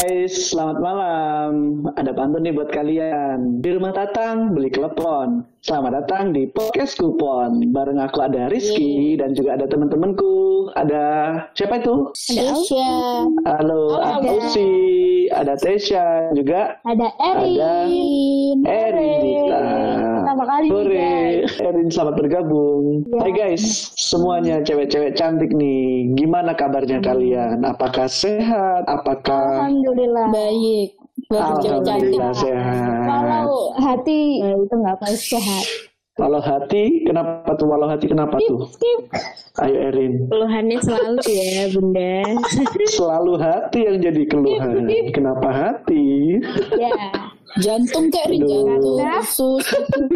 guys, selamat malam. Ada pantun nih buat kalian. Di rumah Tatang beli klepon. Selamat datang di podcast kupon. Bareng aku ada Rizky dan juga ada teman-temanku. Ada siapa itu? Ada Aisyah. Halo, Halo, aku ada. si ada Tesha juga. Ada Erin. Ada Erin. Pertama kali Sore. Erin selamat bergabung. Ya. Hai guys, semuanya cewek-cewek cantik nih. Gimana kabarnya kalian? Apakah sehat? Apakah Alhamdulillah. Baik. Cewek cantik. Alhamdulillah sehat. Kalau hati ya itu nggak pasti sehat. Walau hati, kenapa tuh? Walau hati kenapa tuh? Skip. Ayo Erin. Keluhannya selalu ya bunda Selalu hati yang jadi keluhan. Kenapa hati? Ya. Jantung kayak Aduh. jantung, usus.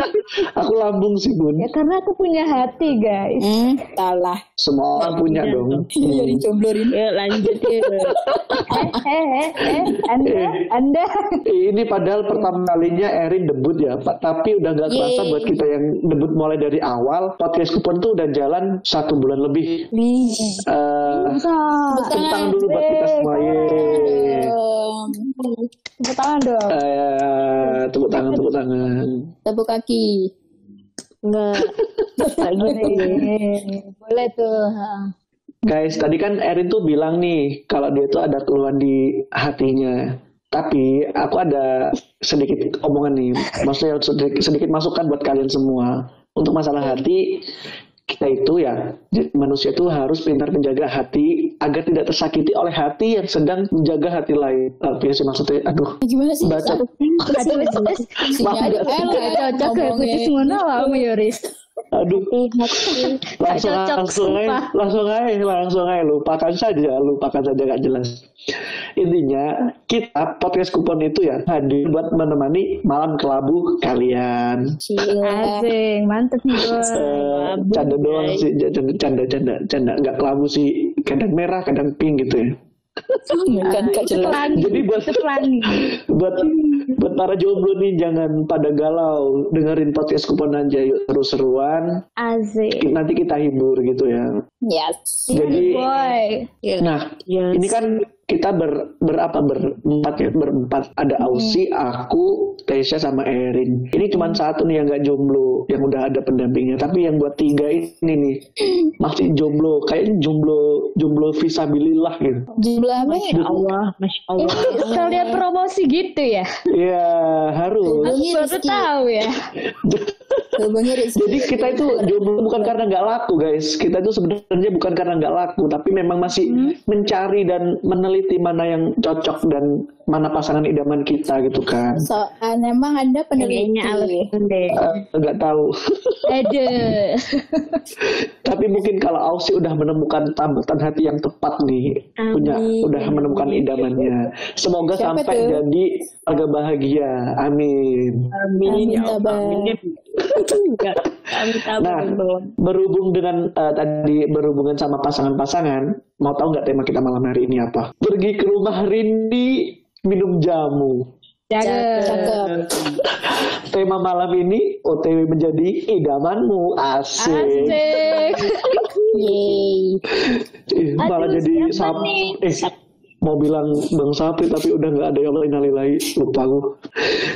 Aku lambung sih bun. ya karena aku punya hati guys. Hmm, salah. Semua orang punya dong. Jadi jomblo Rin. Yuk lanjut eh, eh, eh, eh, anda, anda. Ini padahal pertama kalinya Erin debut ya, Pak. Tapi udah nggak kerasa Yeay. buat kita yang debut mulai dari awal. Podcast kupon tuh udah jalan satu bulan lebih. Eh, tepuk tangan dulu buat kita semua. Yeay. Tepuk tangan dong. Eh, tepuk tangan, tepuk tangan. tepuk kaki. Enggak Eh, Boleh tuh. Guys, tadi kan Erin tuh bilang nih kalau dia tuh ada keluhan di hatinya. Tapi aku ada sedikit omongan nih, maksudnya sedikit, sedikit masukan buat kalian semua. Untuk masalah hati, kita itu ya manusia itu harus pintar menjaga hati agar tidak tersakiti oleh hati yang sedang menjaga hati lain. Tapi sih maksudnya, aduh, Gimana sih? baca. Aduh, Maaf. Gak cocok ya kucis ngono kamu Yoris. Aduh, langsung langsung aja, langsung aja, langsung aja, lupakan saja, lupakan saja gak jelas. Intinya kita podcast kupon itu ya hadir buat menemani malam kelabu kalian. Asing, mantep nih. Eh, canda doang sih, canda, canda, canda, canda, nggak kelabu sih, kadang merah, kadang pink gitu ya. Kan jelas. Pelangi. Jadi buat pelangi. buat buat para jomblo nih jangan pada galau, dengerin podcast kupon aja yuk seru-seruan. Asik. Nanti kita hibur gitu ya. Yes. Jadi Boy. Nah, Yes. ini kan kita ber, berapa berempat ya berempat ada Ausi, aku, Tesha sama Erin. Ini cuma satu nih yang nggak jomblo, yang udah ada pendampingnya. Tapi yang buat tiga ini nih masih jomblo, kayaknya jomblo jomblo visabilillah gitu. Jumlah apa ya? Masya Allah Masya Allah Sekalian promosi gitu ya. Iya harus. Baru tahu ya. Jadi kita itu jomblo bukan karena nggak laku guys. Kita itu sebenarnya bukan karena nggak laku, tapi memang masih mencari dan meneliti mana yang cocok dan mana pasangan idaman kita gitu kan. So, ah, memang Anda peneliti. Kayaknya alasan deh Eh, nggak tahu. Aduh. Tapi mungkin kalau Ausi udah menemukan tambatan hati yang tepat nih, punya Amin. udah menemukan idamannya. Semoga Siapa sampai tuh? jadi keluarga bahagia. Amin. Amin Amin, ya Allah Tabang. Amin Nah, belum berhubung dengan eh, tadi berhubungan sama pasangan-pasangan, mau tahu nggak tema kita malam hari ini apa? Pergi ke rumah Rindi minum jamu. Cakep. Tema malam ini OTW menjadi idamanmu. Asik. Asik. Yeay. Malah Aduh, jadi sap nih? eh mau bilang bang Sapri tapi udah nggak ada yang innalillahi lupa gue.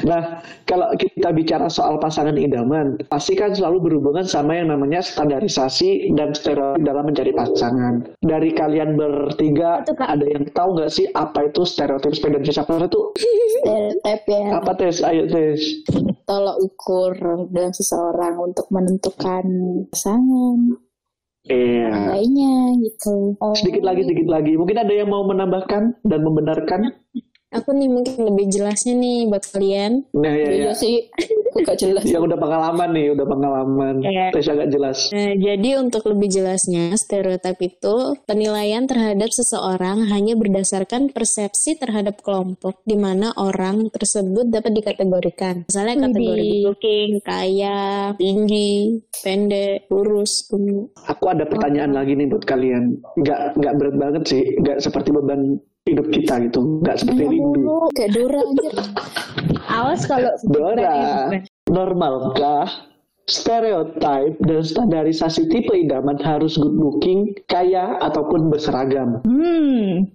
Nah kalau kita bicara soal pasangan idaman pasti kan selalu berhubungan sama yang namanya standarisasi dan stereotip dalam mencari pasangan. Dari kalian bertiga Itu, ada yang tahu nggak sih apa itu stereotip standarisasi apa itu? Stereotip ya. Apa tes? Ayo tes. Tolak ukur dalam seseorang untuk menentukan pasangan Iya. lainnya gitu. Oh, Sedikit lagi, sedikit lagi. Mungkin ada yang mau menambahkan dan membenarkan? Aku nih mungkin lebih jelasnya nih buat kalian Nah ya, ya. Iya sih. Gak jelas. Yang udah pengalaman nih, udah pengalaman. Iya. Tes agak jelas. Nah, jadi untuk lebih jelasnya, stereotip itu penilaian terhadap seseorang hanya berdasarkan persepsi terhadap kelompok di mana orang tersebut dapat dikategorikan. Misalnya kategori looking, kaya, tinggi, pendek, kurus, gemuk. Aku ada pertanyaan lagi nih buat kalian. Nggak nggak berat banget sih, nggak seperti beban hidup kita gitu, nggak seperti rindu. Mulu, kayak Dora anjir. Awas kalau Dora, normalkah stereotype dan standarisasi tipe idaman harus good looking, kaya ataupun berseragam. Hmm.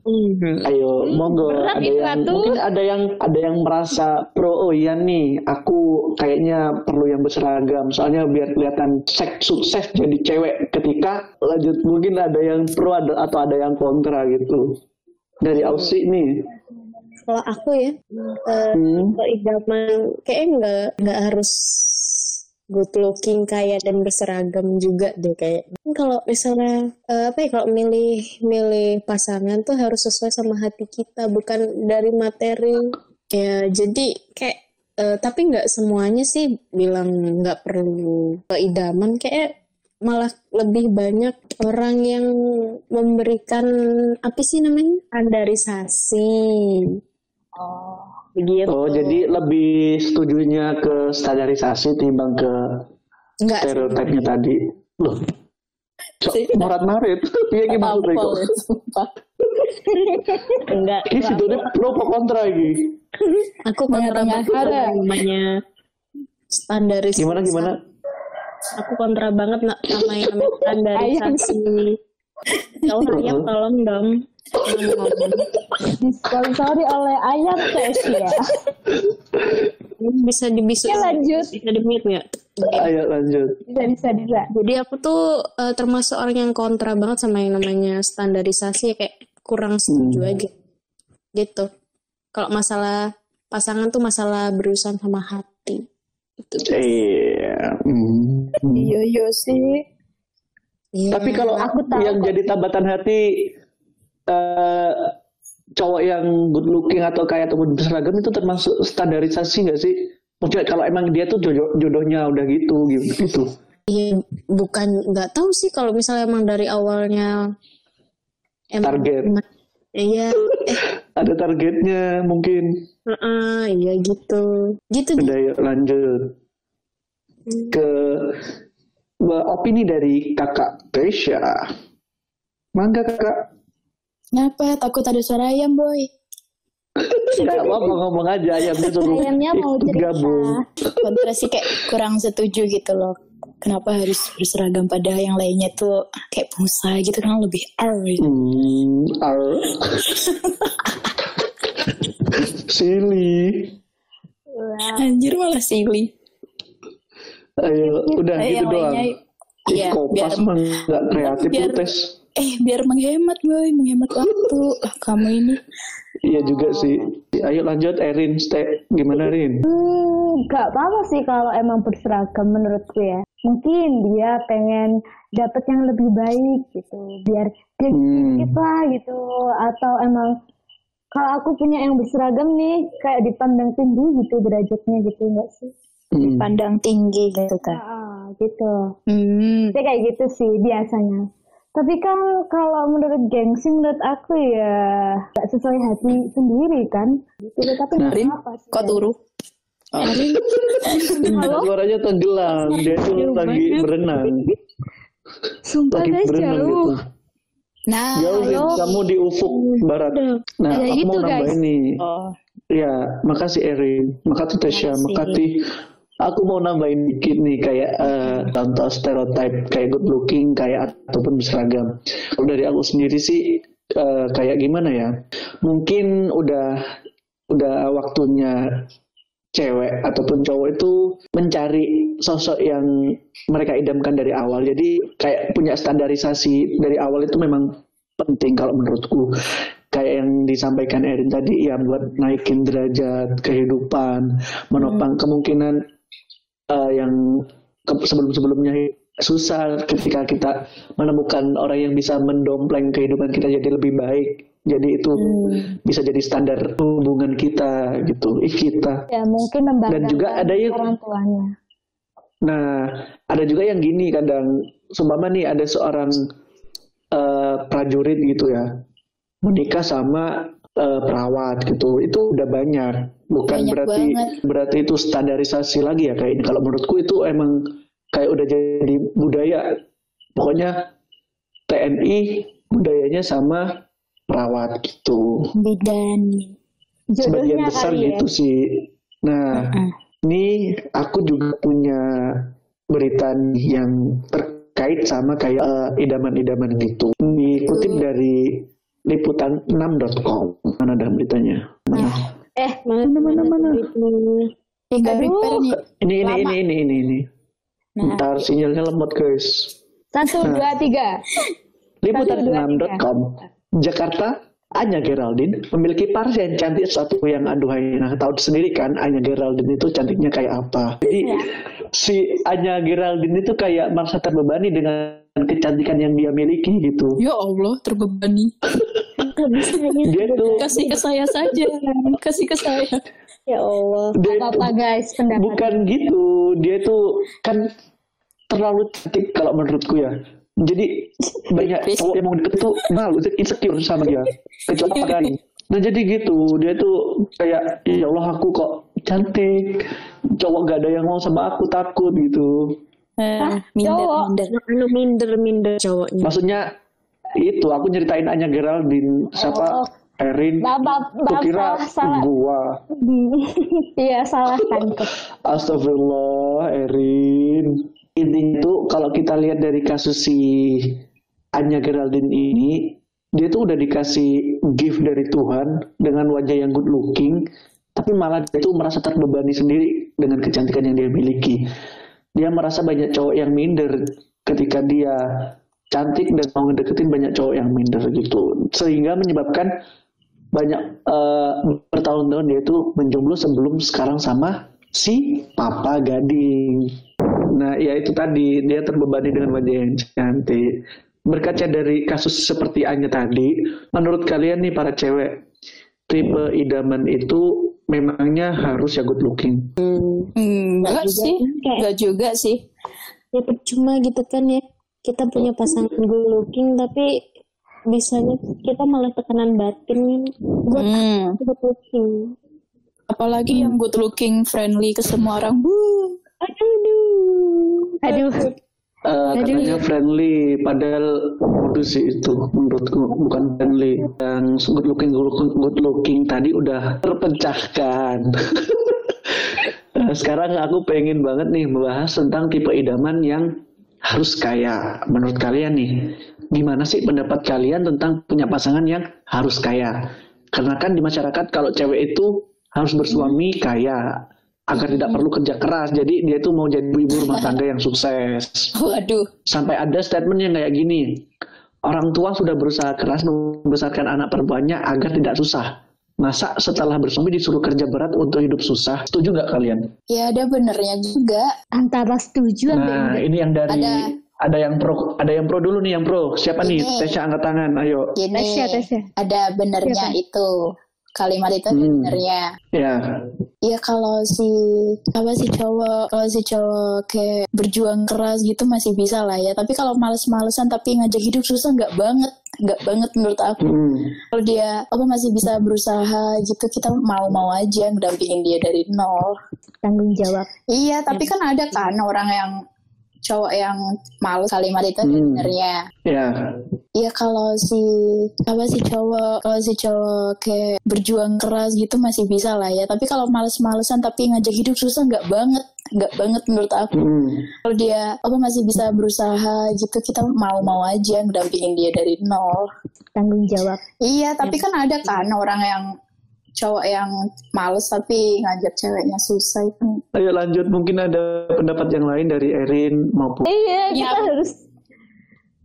Ayo, monggo berat ada yang mungkin ada yang ada yang merasa pro oh iya nih, aku kayaknya perlu yang berseragam soalnya biar kelihatan seks sukses jadi cewek ketika lanjut mungkin ada yang pro ada, atau ada yang kontra gitu. Dari Aussie nih. Kalau aku ya, eh, Hmm. kalau idaman kayaknya nggak nggak harus good looking kaya dan berseragam juga deh kayak. Kalau misalnya eh, apa ya kalau milih milih pasangan tuh harus sesuai sama hati kita bukan dari materi. Ya jadi kayak eh, tapi nggak semuanya sih bilang nggak perlu idaman kayak malah lebih banyak orang yang memberikan apa sih namanya standarisasi begitu Oh, jadi lebih setujunya ke standarisasi timbang ke Enggak sih. stereotipnya tadi. Loh. Cok, morat marit. Iya gimana kok? sumpah. enggak Ini situ pro apa kontra lagi? aku kontra banget namanya standarisasi Gimana gimana? aku kontra banget nak sama yang namanya standarisasi kalau ayam tolong dong. Disponsori oleh ayam tes ya. Ini bisa dibisu Oke, lanjut. bisa di mute nggak Ayo lanjut. Bisa bisa bisa. jadi aku tuh eh, termasuk orang yang kontra banget sama yang namanya standarisasi kayak kurang setuju Hmm. aja gitu kalau masalah pasangan tuh masalah berurusan sama hati itu Iya. Iya, iya sih. Iya. Tapi kalau Aku tahu yang kok. jadi tambatan hati eh cowok yang good looking atau kayak ataupun berseragam itu termasuk standarisasi nggak sih? Maksudnya kalau emang dia tuh jodoh, jodohnya udah gitu gitu. gitu. Iya, bukan nggak tahu sih kalau misalnya emang dari awalnya emang Target. Iya, eh, Ada targetnya mungkin. heeh, iya gitu, gitu. Udah yuk lanjut ke ke opini dari kakak Tesha. Mangga kakak. Kenapa? Takut ada suara ayam, boy. Gak apa-apa ngomong aja ayamnya suruh Ayamnya mau cerita. gabung. Kontra sih kayak kurang setuju gitu loh. Kenapa harus berseragam pada yang lainnya tuh kayak pengusaha gitu kan lebih R gitu. Hmm, ar. Silly. Anjir malah silly. Ayo, udah Eh, gitu yang doang. lainnya, Ih, iya, kopas biar- mah nggak kreatif biar- tes. Eh, biar menghemat boy, menghemat waktu. Kamu ini. Iya juga sih. Ayo lanjut Erin, stay. Gimana Rin? Hmm, gak apa-apa sih kalau emang berseragam menurutku ya. Mungkin dia pengen dapet yang lebih baik gitu, biar dia Hmm. dikit lah gitu. Atau emang kalau aku punya yang berseragam nih, kayak dipandang tinggi gitu derajatnya gitu enggak sih? Hmm. Pandang tinggi gitu kan. Ah, gitu. Hmm. Dia kayak gitu sih biasanya. Tapi kan kalau menurut gengsi menurut aku ya gak sesuai hati sendiri kan. Gitu, tapi nggak Rin, apa sih. kok turu? Suaranya tenggelam. Dia tuh lagi berenang. Sumpah Lagi guys berenang jauh. gitu. Nah, Jauh Rin, kamu di ufuk barat. Nah, Kayak aku mau gitu, nambah guys. ini. oh, Ya, makasih Erin, makasih Tasya, makasih. Aku mau nambahin dikit nih kayak eh, contoh stereotype kayak good looking, kayak ataupun berseragam. Kalau dari aku sendiri sih eh, kayak gimana ya? Mungkin udah udah waktunya cewek ataupun cowok itu mencari sosok yang mereka idamkan dari awal. Jadi kayak punya standarisasi dari awal itu memang penting kalau menurutku. Kayak yang disampaikan Erin tadi ya buat naikin derajat kehidupan, menopang kemungkinan eh, yang sebelum-sebelumnya susah ketika kita menemukan orang yang bisa mendompleng kehidupan kita jadi lebih baik. Jadi itu bisa jadi standar hubungan kita gitu, ih kita. Ya mungkin membanggakan juga ada yang- orang tuanya. Nah, ada juga yang gini kadang, seumpama nih ada seorang eh, prajurit gitu ya, menikah sama eh, perawat gitu, itu udah banyak. Bukan Banyak berarti banget. berarti itu standarisasi lagi ya kayak ini. Kalau menurutku itu emang kayak udah jadi budaya. Pokoknya TNI budayanya sama perawat gitu. bidan. Sebagian besar ya. gitu sih. Nah, Heeh. ini aku juga punya berita yang terkait sama kayak eh, idaman-idaman gitu. Dikutip dari liputan6.com. Mana ada beritanya? Eh, Mana mana mana. Prepare nih. Ini ini ini ini ini ini. Nah, Ntar sinyalnya lemot guys. satu, dua, tiga. Liputan6.com Jakarta Anya Geraldine memiliki pasien cantik satu yang aduhai. Nah, tahu sendiri kan Anya Geraldine itu cantiknya kayak apa. Jadi si Anya Geraldine itu kayak merasa terbebani dengan kecantikan yang dia miliki gitu. ya Allah, terbebani. Bisa gitu. Dia tuh Kasih ke saya saja. Kasih ke saya. Ya Allah. dia Apa-apa tuh- guys, pendapat. bukan gitu. Dia tuh kan terlalu cantik kalau menurutku ya. Jadi banyak cowok yang mau deket tuh malu, tuh insecure sama dia. Kecuali apa kan? Nah jadi gitu, dia tuh kayak ya Allah aku kok cantik, cowok gak ada yang mau sama aku takut gitu. Eh, minder, cowok. minder. Minder minder cowoknya. Maksudnya itu aku nyeritain Anya Geraldine siapa Oh. Erin. Salah, salah. gua. Iya, salah tangkep. Astagfirullah, Erin. Intinya tuh kalau kita lihat dari kasus si Anya Geraldine ini, dia tuh udah dikasih gift dari Tuhan dengan wajah yang good looking, tapi malah dia tuh merasa terbebani sendiri dengan kecantikan yang dia miliki. Dia merasa banyak cowok yang minder ketika dia cantik dan mau ngedeketin banyak cowok yang minder gitu. Sehingga menyebabkan banyak eh, bertahun-tahun dia itu menjomblo sebelum sekarang sama si Papa Gading. Nah, ya itu tadi dia terbebani dengan wajah yang cantik. Berkaca dari kasus seperti Anya tadi, menurut kalian nih para cewek, tipe idaman itu memangnya harus ya good looking? Enggak juga sih. kan, kayak- Enggak juga sih. Ya percuma gitu kan ya. Kita punya pasangan good looking tapi bisanya kita malah tekanan batin kan. Gue Hmm. good looking. Apalagi yang good looking, friendly ke semua orang. Wuh. Aduh. Aduh, Eh, katanya friendly, padahal modus sih itu menurutku bukan friendly. Yang good looking, good looking, good looking tadi udah terpecahkan. Nah, Sekarang aku pengen banget nih membahas tentang tipe idaman yang harus kaya. Menurut kalian nih, gimana sih pendapat kalian tentang punya pasangan yang harus kaya? Karena kan di masyarakat kalau cewek itu harus bersuami kaya agar tidak perlu kerja keras. Jadi dia tuh mau jadi ibu rumah tangga yang sukses Waduh. sampai ada statement yang kayak gini orang tua sudah berusaha keras membesarkan anak perempuannya agar tidak susah masa setelah bersuami disuruh kerja berat untuk hidup susah setuju nggak kalian Ya ada benernya juga. antara setuju atau nah ini yang dari Ada- ada yang pro ada yang pro dulu nih yang pro siapa nih Ini. Tesya angkat tangan ayo Gini, Tesya, Tesya. ada benernya itu. Kalimat itu Hmm. benernya. ya Ya kalau si apa si cowok kalau si cowok kayak berjuang keras gitu masih bisa lah ya. Tapi kalau males-malesan tapi ngajak hidup susah nggak banget, nggak banget menurut aku. hmm. Kalau dia apa masih bisa berusaha gitu kita mau-mau aja ngedampingin dia dari nol. tanggung jawab? Iya, tapi kan ada kan orang yang cowok yang males kalimat itu Hmm. benernya. ya Iya kalau si apa si cowok kalau si cowok kayak berjuang keras gitu masih bisa lah ya. Tapi kalau males-malesan tapi ngajak hidup susah nggak banget, nggak banget menurut aku. hmm. Kalau dia apa masih bisa berusaha gitu kita mau-mau aja ngedampingin dia dari nol. Tanggung jawab. Iya, tapi kan ada kan orang yang cowok yang males tapi ngajak ceweknya susah itu. ayo lanjut mungkin ada pendapat yang lain dari Erin maupun Iya, Ya. kita harus.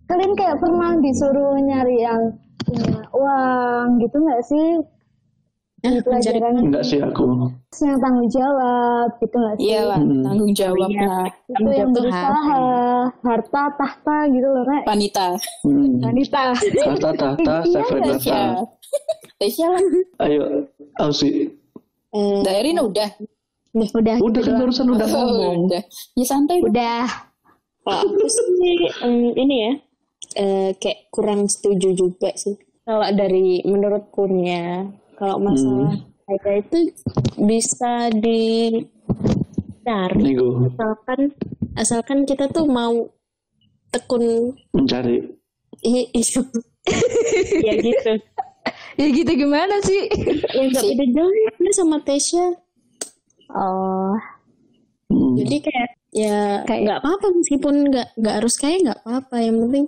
Kalian kayak pernah disuruh nyari yang punya uang gitu nggak sih? Eh, pelajaran enggak sih aku yang tanggung jawab gitu nggak sih? Iyalah, Hmm. tanggung jawab Iya. lah. Itu yang berusaha, harta, tahta gitu loh, Rek. Wanita. hmm. Wanita. tahta tahta Iya, Seven iya. Tesya. Tesya lah. ayo Ausi Eh, Dairin udah. Udah. udah kan barusan udah ngomong Udah. Ya santai. Udah. kalau aku sih em, ini ya eh, kayak kurang setuju juga sih. Kalau dari menurutkunya kalau masalah harga itu bisa dicari Nego asalkan asalkan kita tuh mau tekun mencari i- i- ya gitu Ya gitu gimana sih? ya nggak beda jauh ya sama Tesya Oh, Hmm. jadi kayak ya Kayak- nggak apa-apa meskipun nggak nggak harus kaya nggak apa-apa yang penting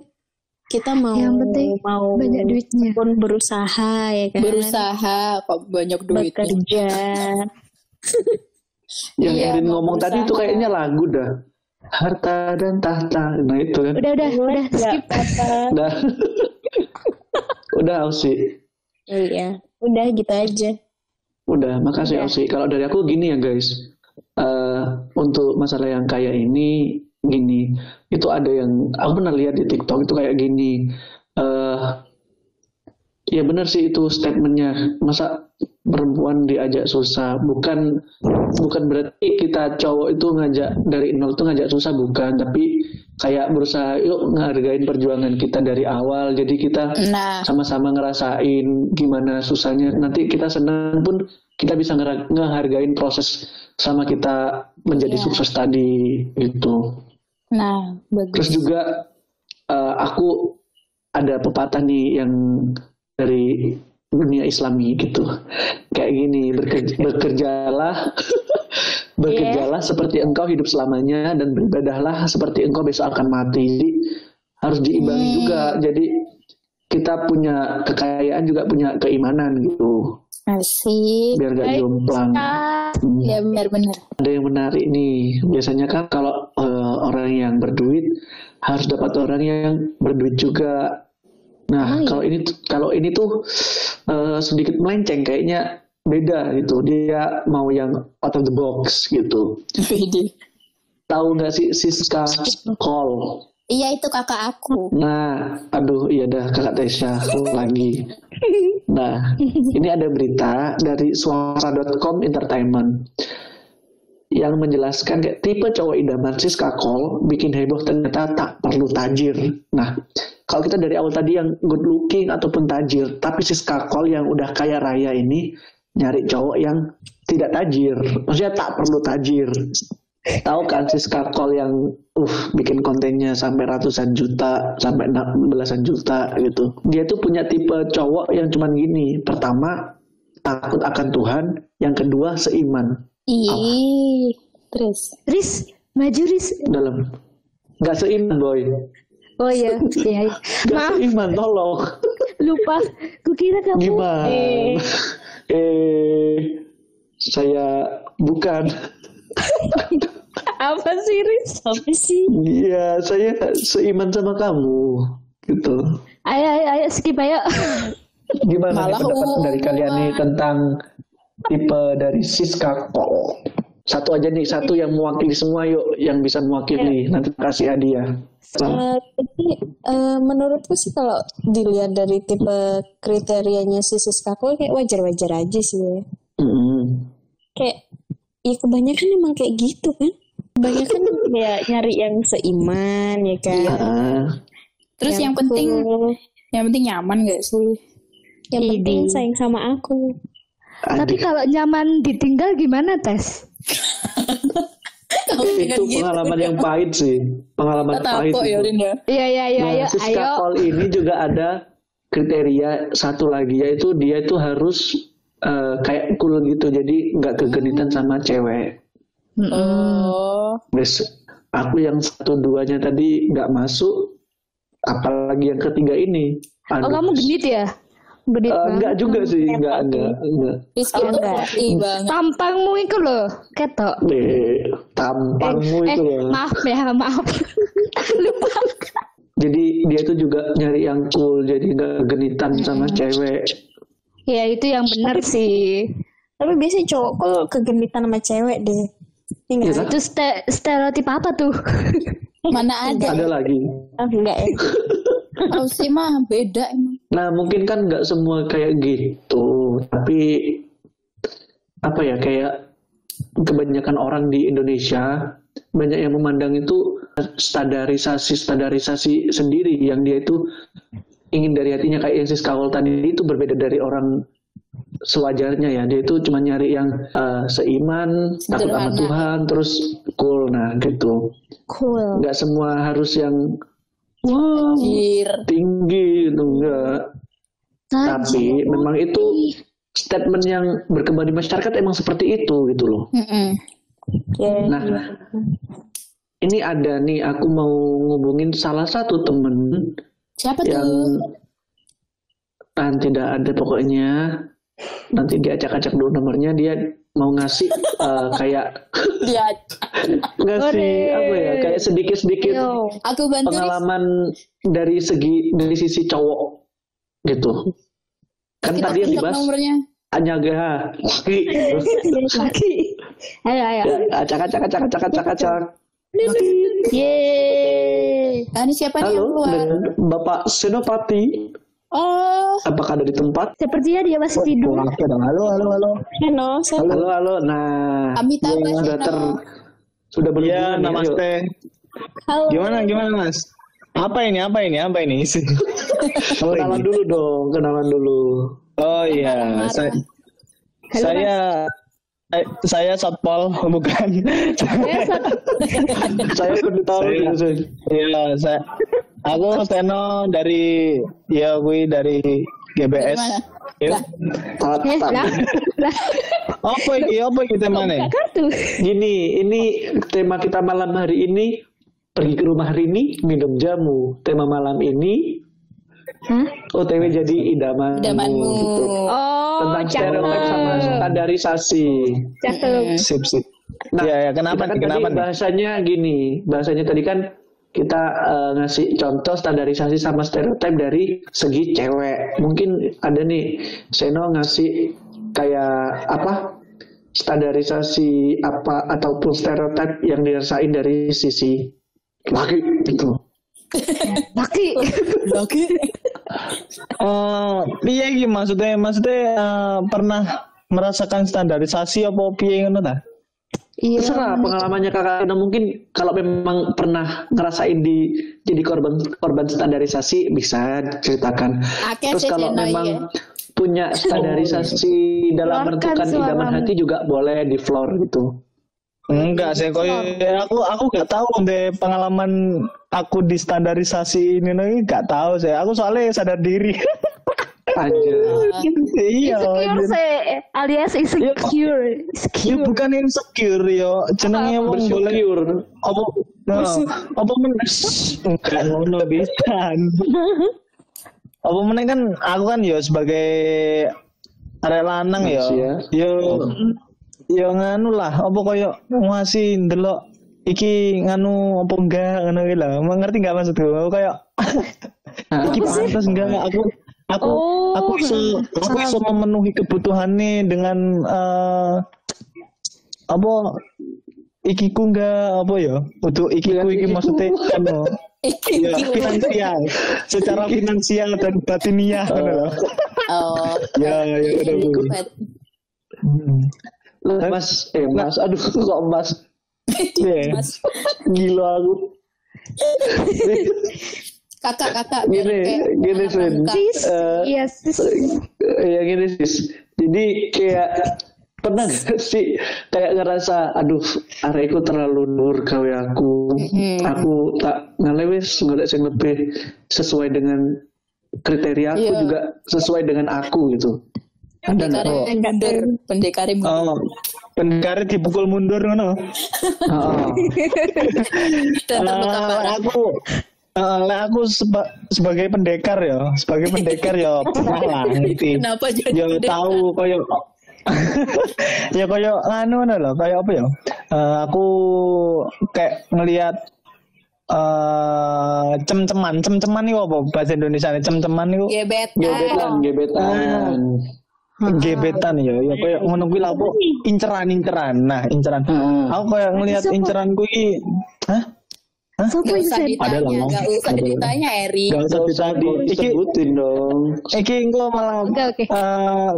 kita mau Yang penting mau banyak duitnya. pun berusaha ya kan Berusaha kok banyak duitnya. bekerja Yang Iya, Erin ngomong tadi itu berusaha. kayaknya lagu dah. Harta dan tahta. Nah itu kan. Udah udah udah skip. Udah. Udah Ausi. Iya udah gitu aja Udah, makasih Ausi. Kalau dari aku gini ya guys. Eh untuk masalah yang kayak ini gini, itu ada yang aku pernah lihat di TikTok itu kayak gini. Eh ya benar sih itu statementnya. Masa perempuan diajak susah, bukan bukan berarti kita cowok itu ngajak dari nol tuh ngajak susah bukan, tapi kayak berusaha yuk ngehargain perjuangan kita dari awal. Jadi kita Nah, sama-sama ngerasain gimana susahnya nanti kita senang pun kita bisa ngehargain proses sama kita menjadi Iya. sukses tadi itu nah bagus. terus juga eh, aku ada pepatah nih yang dari dunia Islami gitu. Kayak gini bekerja, bekerjalah bekerjalah seperti engkau hidup selamanya dan beribadahlah seperti engkau besok akan mati. Jadi harus diimbangi Hmm. juga. Jadi kita punya kekayaan juga punya keimanan gitu. Asik. biar gak jomplang. Hmm. Ya benar-benar. ada yang menarik nih. Biasanya kan kalau eh, orang yang berduit harus dapat orang yang berduit juga nah kalau ini tuh- kalau ini tuh eh, sedikit melenceng kayaknya beda gitu dia mau yang out of the box gitu tahu nggak sih Siska Call Iya itu kakak aku. Nah, aduh, iya dah kakak Tesya lagi. Nah, ini ada berita dari suara.com entertainment yang menjelaskan kayak tipe cowok idaman Siska Call bikin heboh ternyata tak perlu tajir. Nah, kalau kita dari awal tadi yang good looking ataupun tajir, tapi Siska Call yang udah kaya raya ini nyari cowok yang tidak tajir. Maksudnya tak perlu tajir. Tahu kan Siska Call yang uh bikin kontennya sampai ratusan juta, sampai belasan juta gitu. Dia tuh punya tipe cowok yang cuman gini. Pertama, takut akan Tuhan, yang kedua seiman Ih. Terus. Riz, maju Riz. dalam nggak seiman boy Oh iya, iya. iya. Maaf, seiman tolong lupa. Kukira kamu. gimana Eh, eh saya bukan apa sih Riz? apa sih iya saya seiman sama kamu gitu Ayo, ayo, ayo skip ayo. gimana nih Malah pendapat dari kalian nih tentang tipe dari Siska Call satu aja nih satu yang mewakili semua yuk yang bisa mewakili nanti kasih hadiah Eh, tapi eh, menurutku sih kalau dilihat dari tipe kriterianya si Siska Cole kayak wajar-wajar aja sih ya. Mm-mm. Kayak ya kebanyakan emang kayak gitu kan. Kebanyakan ya nyari yang seiman ya kan. Ah, Terus yang, penting cool, yang penting nyaman gak sih? yang penting Idi. sayang sama aku. Tapi adik. kalau nyaman ditinggal gimana tes? Itu pengalaman yang pahit sih pengalaman pahit Tahu itu. ya ya. Iya, iya, iya, Nah, ayo, si ini juga ada kriteria satu lagi yaitu dia itu harus eh, kayak cool gitu jadi nggak kegenitan sama cewek. Oh. Terus aku yang satu duanya tadi nggak masuk, apalagi yang ketiga ini. Oh, Aduh. kamu genit ya? Genit Eh, banget. enggak juga sih, enggak, enggak, enggak. Rizky Oh, tuh enggak. banget. Tampangmu itu loh, ketok. Eh, tampangmu eh, itu loh. maaf ya, maaf. Lupa. Jadi dia tuh juga nyari yang cool, jadi nggak genitan sama cewek. Ya itu yang benar sih. Tapi biasanya cowok kok kegenitan sama cewek deh. Iya nggak? Iya, Itu ste- stereotip apa tuh? Mana ada? Ada lagi. Ah, enggak ya. Oh sih mah beda emang. Nah mungkin kan nggak semua kayak gitu, tapi apa ya kayak kebanyakan orang di Indonesia banyak yang memandang itu standarisasi standarisasi sendiri yang dia itu ingin dari hatinya kayak yang si Skawal tadi itu berbeda dari orang sewajarnya ya dia itu cuma nyari yang eh, seiman takut sama Sederhana. Tuhan terus cool nah gitu Cool. nggak semua harus yang wow. Anjir. tinggi gitu enggak. Tapi memang itu statement yang berkembang di masyarakat emang seperti itu gitu loh. Ya, Nah, ini ada nih aku mau ngubungin salah satu temen Siapa yang tuh? ah, tidak ada pokoknya. Nanti diacak-acak dulu nomornya. Dia mau ngasih eh, kayak Dia. ngasih apa ya kayak sedikit-sedikit Yo. Aku bantu. Pengalaman dari segi dari sisi cowok gitu kan Kita tadi yang dibahas nomornya. hanya gak laki Lagi. Ayo, ayo. acak-acak acak-acak acak-acak Yeay. Ah, ini siapa nih yang halo keluar? Bapak Senopati Oh, apakah ada di tempat Sepertinya dia masih tidur. Oke dong. Halo, halo, halo. Halo, halo halo nah Amitabh sudah Bachchan. ter sudah berhubungan ayo. namaste. Halo. Gimana, gimana, Mas? Apa ini? Apa ini? Apa ini? Kenalan dulu dong kenalan dulu Oh iya, saya saya saya satpol bukan. saya tahu Saya- gitu, Sen. Iya, saya aku Steno dari ya gue dari GBS. Ya. Eh. Lah. Apa ini? Apa ini temanya? Kartu. Gini, ini tema kita malam hari ini pergi ke rumah Rini minum jamu. Tema malam ini Hah? OTW jadi idamanmu. Idamanmu. gitu. Oh, Tentang stereotip sama standarisasi. Cakep. Sip, sip. Nah, Iya, ya, kenapa kan? Kenapa tadi nih? bahasanya gini, bahasanya tadi kan kita eh, ngasih contoh standarisasi sama stereotip dari segi cewek. Mungkin ada nih Seno ngasih kayak apa standarisasi apa ataupun stereotip yang dirasain dari sisi laki gitu. Laki. Lagi. Oh, piye iki maksudnya? Maksudnya eh, pernah merasakan standarisasi apa piye ngono ta? Iya. Terserah pengalamannya kakak Eno mungkin kalau memang pernah ngerasain di jadi korban korban standarisasi bisa ceritakan. Akeh Terus kalau memang iya. punya standarisasi dalam menentukan idaman hati juga boleh di floor gitu. Enggak sih, koyo aku aku gak tahu deh pengalaman aku di standarisasi ini nih gak tahu sih. Aku soalnya sadar diri. Aja. iya. Insecure anjir. sih, alias insecure. Ya Insecure. bukan insecure yo, jenenge wong Bersyukur. apa nah, apa men enggak ngono pisan. Apa meneh kan aku kan yo sebagai arek lanang yo. Manusia. Yo yo nganu lah, apa koyo ngasih ndelok iki nganu apa enggak ngono iki lah. Ngerti enggak maksudku? Aku kayak iki pantas enggak aku aku Oh. aku bisa aku bisa memenuhi kebutuhannya dengan eh apa ikiku enggak apa ya untuk ikiku iki maksudnya anu ya, finansial secara finansial dan batiniah loh. Oh. ya ya udah Mas, eh Mas, aduh kok Mas. Mas. gila aku. Kakak, kakak. Gini, kayak gini, pramuka. Sis. Eh, Iya, sis. ya gini sis jadi kayak pernah gak sih kayak ngerasa aduh areku terlalu nur gawe aku Hmm. aku tak ngalewis golek sing lebih sesuai dengan kriteria aku Iya. juga sesuai dengan aku gitu ada nggak Pendekari mundur. Pendekari mundur. oh pendekar dipukul mundur ngono Eh, parah. aku eh, lah aku seba- sebagai pendekar ya sebagai pendekar ya pernah lah ngerti Kenapa jadi ya pendekar? tahu koyo ya koyo anu ngono lho kayak apa ya Eh, aku kayak ngelihat eh cem-ceman cem-ceman itu apa bahasa Indonesia cem-ceman itu Gebet. gebetan gebetan gebetan ya ya kayak ngono kuwi lah apa inceran inceran nah inceran Ah. aku kayak ngelihat inceran kuwi hah Sopo itu usah Sen? Ada lah, Mas. gak usah Ada ditanya Eri. Gak usah. Iki, disebutin dong iki engko malah Oke, oke. eh,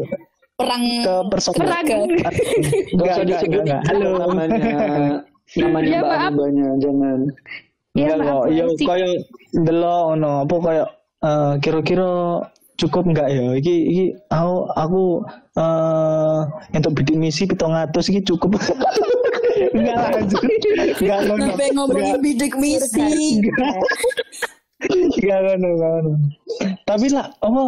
Perang ke persoalan. Perang. Gak Enggak, usah disebut. Halo. namanya namanya Ya, Mbak maaf. Anubanya jangan Iya, kok. Ya Sih. koyo ndelok ngono, apa koyo eh, kira-kira cukup enggak ya? Iki iki aku aku eh untuk bidik misi 700 iki cukup. enggak lah. Enggak ngono. Sampai ngomongin bidik misi. Enggak ngono, enggak ngono. Tapi lah, apa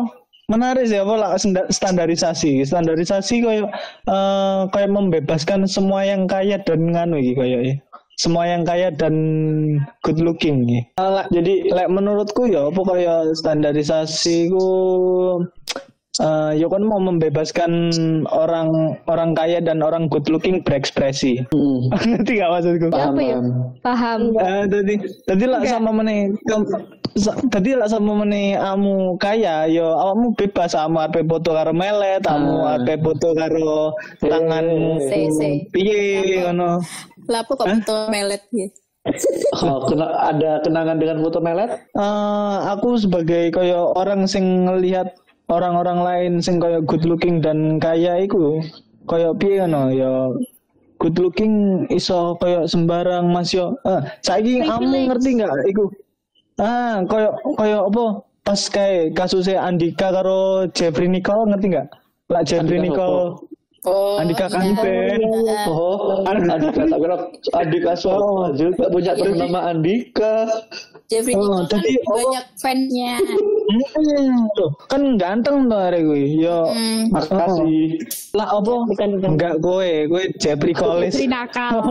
menarik sih apa lah standa- standarisasi standarisasi koyo eh kayak membebaskan semua yang kaya dan nganu iki ya semua yang kaya dan good looking nih. jadi lek menurutku ya apa kaya standarisasi ku eh ya kan mau membebaskan orang orang kaya dan orang good looking berekspresi. Hmm. Ngerti gak maksudku? Paham, Apa ya? paham. Eh, tadi tadi lah sama meneh tadi lah sama meneh amu kaya yo awakmu bebas sama ape foto karo melet, amu Ah. ape foto karo tanganmu Se, se. piye ngono. Lapo kok foto melet ya. Oh, kena, ada kenangan dengan foto melet? Eh, aku sebagai koyo orang sing ngelihat orang-orang lain sing koyo good looking dan kaya iku koyo piye ngono ya good looking iso koyo sembarang Mas yo. Eh, saiki kamu ngerti nggak iku? Ah, koyo koyo apa? Pas kayak kasusnya Andika karo Jeffrey Nicole ngerti nggak? Lah Jeffrey Andika Nicole Oh, Andika iya. Kanten. Oh, Andika tak kira Andika Soal juga punya teman nama Andika. Jeffrey Oh, kan tadi apa? banyak fansnya. Hmm, tuh, kan ganteng tuh hari gue. Yo, Hmm. Makasih. lah apa? Bukan, bukan. Enggak gue, gue Jeffrey Collins. Istri nakal.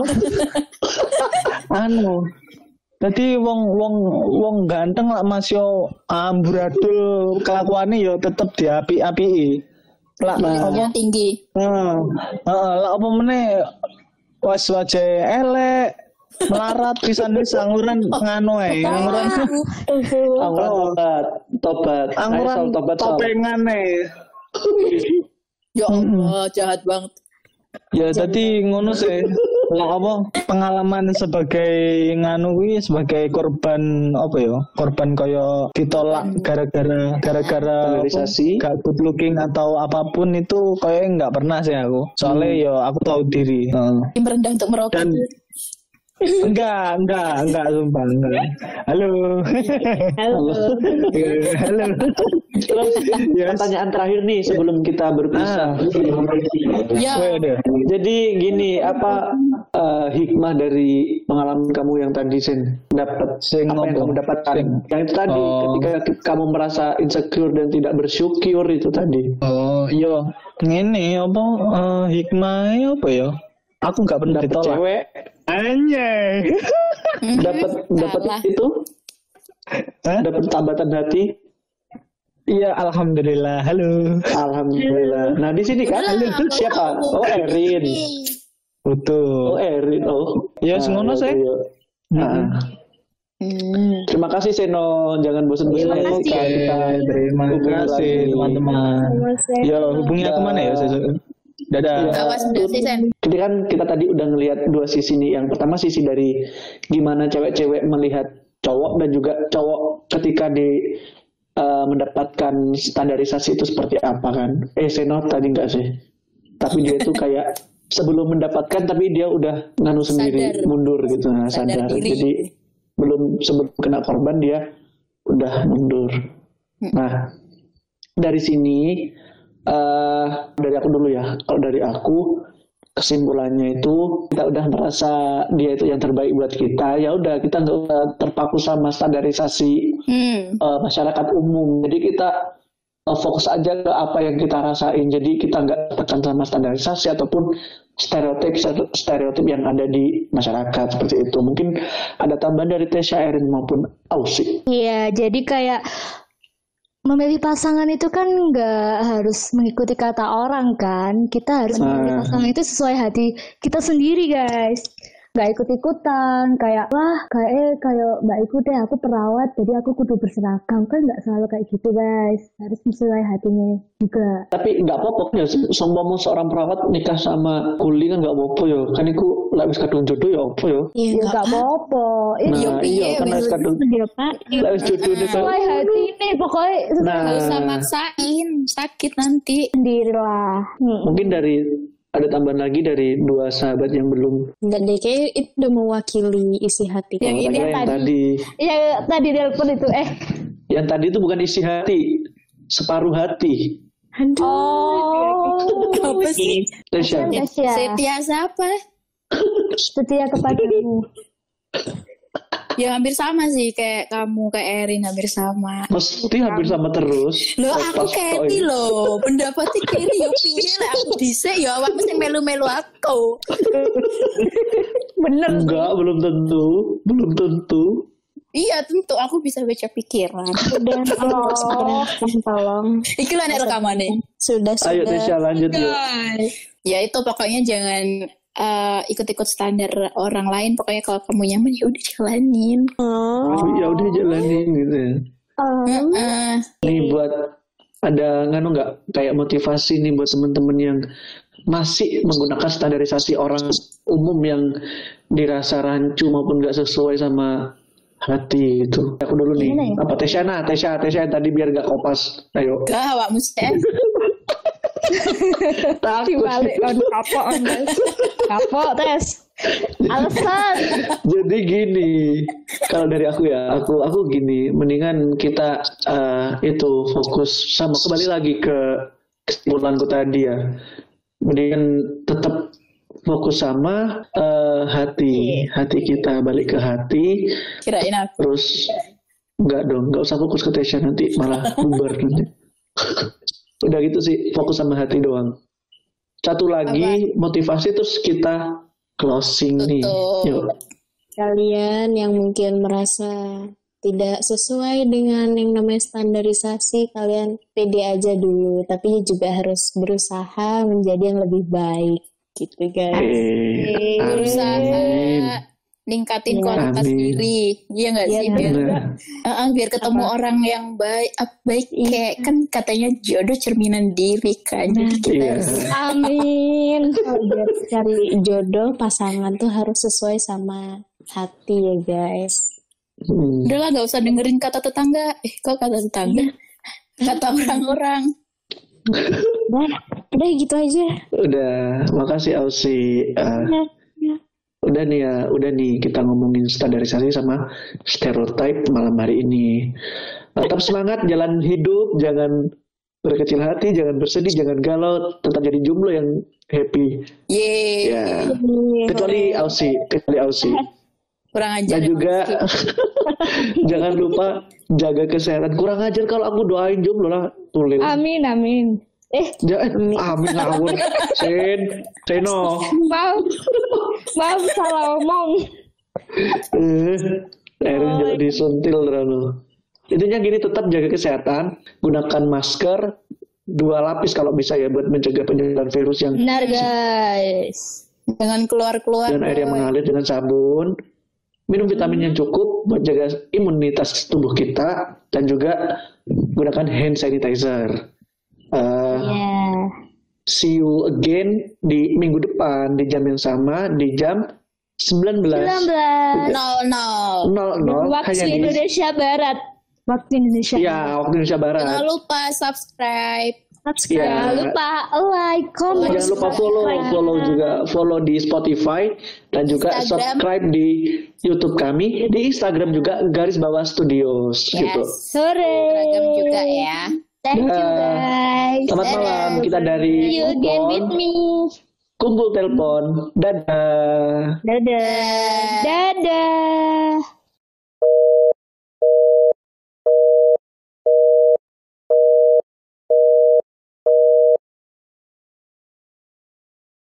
anu. Tadi wong wong wong ganteng lah Mas yo amburadul kelakuannya yo tetep diapi-api. Lah Yang tinggi. Heeh. Heeh, lah apa meneh was wajah elek melarat pisan wis anguran nganu ae, anguran Angguran tobat, tobat. Sal, tobat, topengan ae. Ya Allah, jahat banget. Ya tadi ngono sih. Lah apa pengalaman sebagai nganu kuwi sebagai korban apa ya? Korban kaya ditolak gara-gara gara-gara apa, Standarisasi. gak good looking atau apa pun itu kayak nggak pernah sih aku. Soalnya ya aku tahu diri. Heeh. Tim rendah untuk merokok. Dan enggak, enggak, enggak sumpah, enggak. Halo. Halo. Halo. Terus Yes. pertanyaan terakhir nih sebelum kita berpisah. Ah. Ya. Jadi gini, apa eh, hikmah dari pengalaman kamu yang tadi Sen dapat Sing apa yang kamu dapatkan? Sing. Yang itu tadi Oh. ketika kamu merasa insecure dan tidak bersyukur itu tadi. Oh, iya. Ini apa eh, hikmahnya apa ya? Aku nggak pernah ditolak. cewek, Anjay. dapat dapat itu, Hah? dapat tambatan hati. Iya, alhamdulillah. Halo. Alhamdulillah. Nah di sini kan siapa? Oh Erin. Oh Betul. Erin. Oh. Ya, semono iya, sih. iya. Nah, Hmm. terima kasih Seno, jangan bosan-bosan Terima kasih. kita. Terima kasih teman-teman. Ya, hubungi aku mana ya? Sesuk? Dadah. Awas udah sih, Sen. Jadi kan kita tadi udah ngelihat dua sisi nih. Yang pertama sisi dari gimana cewek-cewek melihat cowok dan juga cowok ketika di eh, mendapatkan standarisasi itu seperti apa kan? Eh Seno tadi enggak sih? Tapi dia itu kayak sebelum mendapatkan tapi dia udah nganu sendiri Sadar. mundur gitu nah, Sadar sadar. diri. Jadi belum sebelum kena korban dia udah mundur. Nah dari sini eh dari aku dulu ya. Kalau dari aku kesimpulannya itu kita udah merasa dia itu yang terbaik buat kita ya udah kita nggak terpaku sama standarisasi Hmm. eh, masyarakat umum jadi kita eh, fokus aja ke apa yang kita rasain jadi kita nggak tekan sama standarisasi ataupun stereotip stereotip yang ada di masyarakat seperti itu mungkin ada tambahan dari Tesha Erin maupun Ausi Iya, jadi kayak memilih pasangan itu kan nggak harus mengikuti kata orang kan. Kita harus memilih Nah. pasangan itu sesuai hati kita sendiri, guys. Nggak ikut-ikutan, kayak wah kayak eh kayak mbak ikut deh aku perawat jadi aku kudu berseragam. Kan nggak selalu kayak gitu guys. Harus sesuai hatinya juga. Tapi nggak apa-apa ya sombong seorang perawat nikah sama kuli kan nggak apa-apa ya. Kan itu lah wis kadung jodoh ya apa ya? Iya, ya nggak apa-apa. nah Iya, iya iya, kan wis kadung Dia Pak. lah wis jodoh nih kan sesuai hati. Nih pokoknya nah. Gak usah maksain, sakit nanti. sendiri lah Hmm. mungkin dari ada tambahan lagi dari dua sahabat yang belum Enggak deh, kayak itu udah mewakili isi hati. Yang ini yang tadi. tadi ya tadi telepon itu eh yang tadi itu bukan isi hati separuh hati Aduh. oh Apa sih? Tasya Setia siapa? setia kepadamu Ya hampir sama sih kayak kamu kayak Erin hampir sama. Mesti hampir sama terus. Loh Oh, aku kayak ini loh pendapatnya kayak ini yo piye lah aku dhisik ya awak mesti melu-melu aku. Bener. Enggak, belum tentu. Belum tentu. Iya tentu aku bisa baca pikiran. Udah tolong segerakan tolong. Iki lah rekamannya. Sudah Ayo sudah. Tesya lanjut yuk. Ya itu pokoknya jangan eh, ikut-ikut standar orang lain. Pokoknya kalau kamu nyaman ya udah jalanin. Oh. Ya udah jalanin gitu ya. Heeh. Nih buat ada nganu nggak kayak motivasi nih buat temen-temen yang masih menggunakan standarisasi orang umum yang dirasa rancu maupun nggak sesuai sama hati gitu. Aku dulu nih. Ya? Apa Tesyana, Tesya, Tesya tadi biar nggak kopas. Ayo. Gak sih. Takut. Balik on kapok on guys. Kapok tes. Alasan. Jadi gini, kalau dari aku ya, aku aku gini, mendingan kita eh, itu fokus sama kembali lagi ke kesimpulanku tadi ya. Mendingan tetap fokus sama eh, hati, hati kita balik ke hati, Kirain aku. terus enggak dong, enggak usah fokus ke Tesya nanti malah bubar nanti. Udah gitu sih, fokus sama hati doang. Satu lagi motivasi terus kita closing nih. Betul. Yuk. Kalian yang mungkin merasa tidak sesuai dengan yang namanya standarisasi, kalian pede aja dulu. Tapi juga harus berusaha menjadi yang lebih baik. Gitu guys. Eh, Berusaha amin. Ningkatin Iya. kualitas Amin. diri. Iya nggak Iya, sih? Biar, Bener. Heeh, biar ketemu orang yang baik, ah, baik Iya. kayak kan katanya jodoh cerminan diri kan. Jadi kita Iya. harus Amin. Biar cari jodoh pasangan tuh harus sesuai sama hati ya guys. Hmm. udahlah nggak usah dengerin kata tetangga. Eh kok kata tetangga? Kata orang-orang. Udah, udah gitu aja. Udah, makasih Ausi. Eh, udah nih ya, udah nih kita ngomongin standarisasi sama stereotype malam hari ini. Tetap semangat, jalan hidup, jangan berkecil hati, jangan bersedih, jangan galau, tetap jadi jomblo yang happy. Yeay. Ya, kecuali Ausi, kecuali Ausi. Kurang ajar. Dan juga jangan lupa jaga kesehatan. Kurang ajar kalau aku doain jomblo lah, tulis. Amin amin. Eh, eh, amin ngawur. Sen, Seno. maaf. Maaf salah omong. Eh, Erin juga disuntil Rano. Intinya gini tetap jaga kesehatan, gunakan masker dua lapis kalau bisa ya buat mencegah penyebaran virus yang Benar guys. Jangan keluar-keluar. dan air yang mengalir dengan sabun. Minum vitamin yang cukup buat jaga imunitas tubuh kita dan juga gunakan hand sanitizer. Eh, Ya. See you again di minggu depan di jam yang sama di jam 19 19. Nol nol. 00 Waktu hanya di Indonesia Barat. Waktu Indonesia. ya waktu Indonesia Barat. Jangan lupa subscribe. Subscribe. Ya. Jangan lupa like, comment. Jangan lupa follow, follow juga, follow di Spotify dan juga Instagram. subscribe di YouTube kami, di Instagram juga garis bawah studios gitu. Yes. Sore. Seragam juga ya. Thank you guys. Selamat malam, kita dari See you again with me. Kumpul Telepon. Dadah. Dadah. Dadah.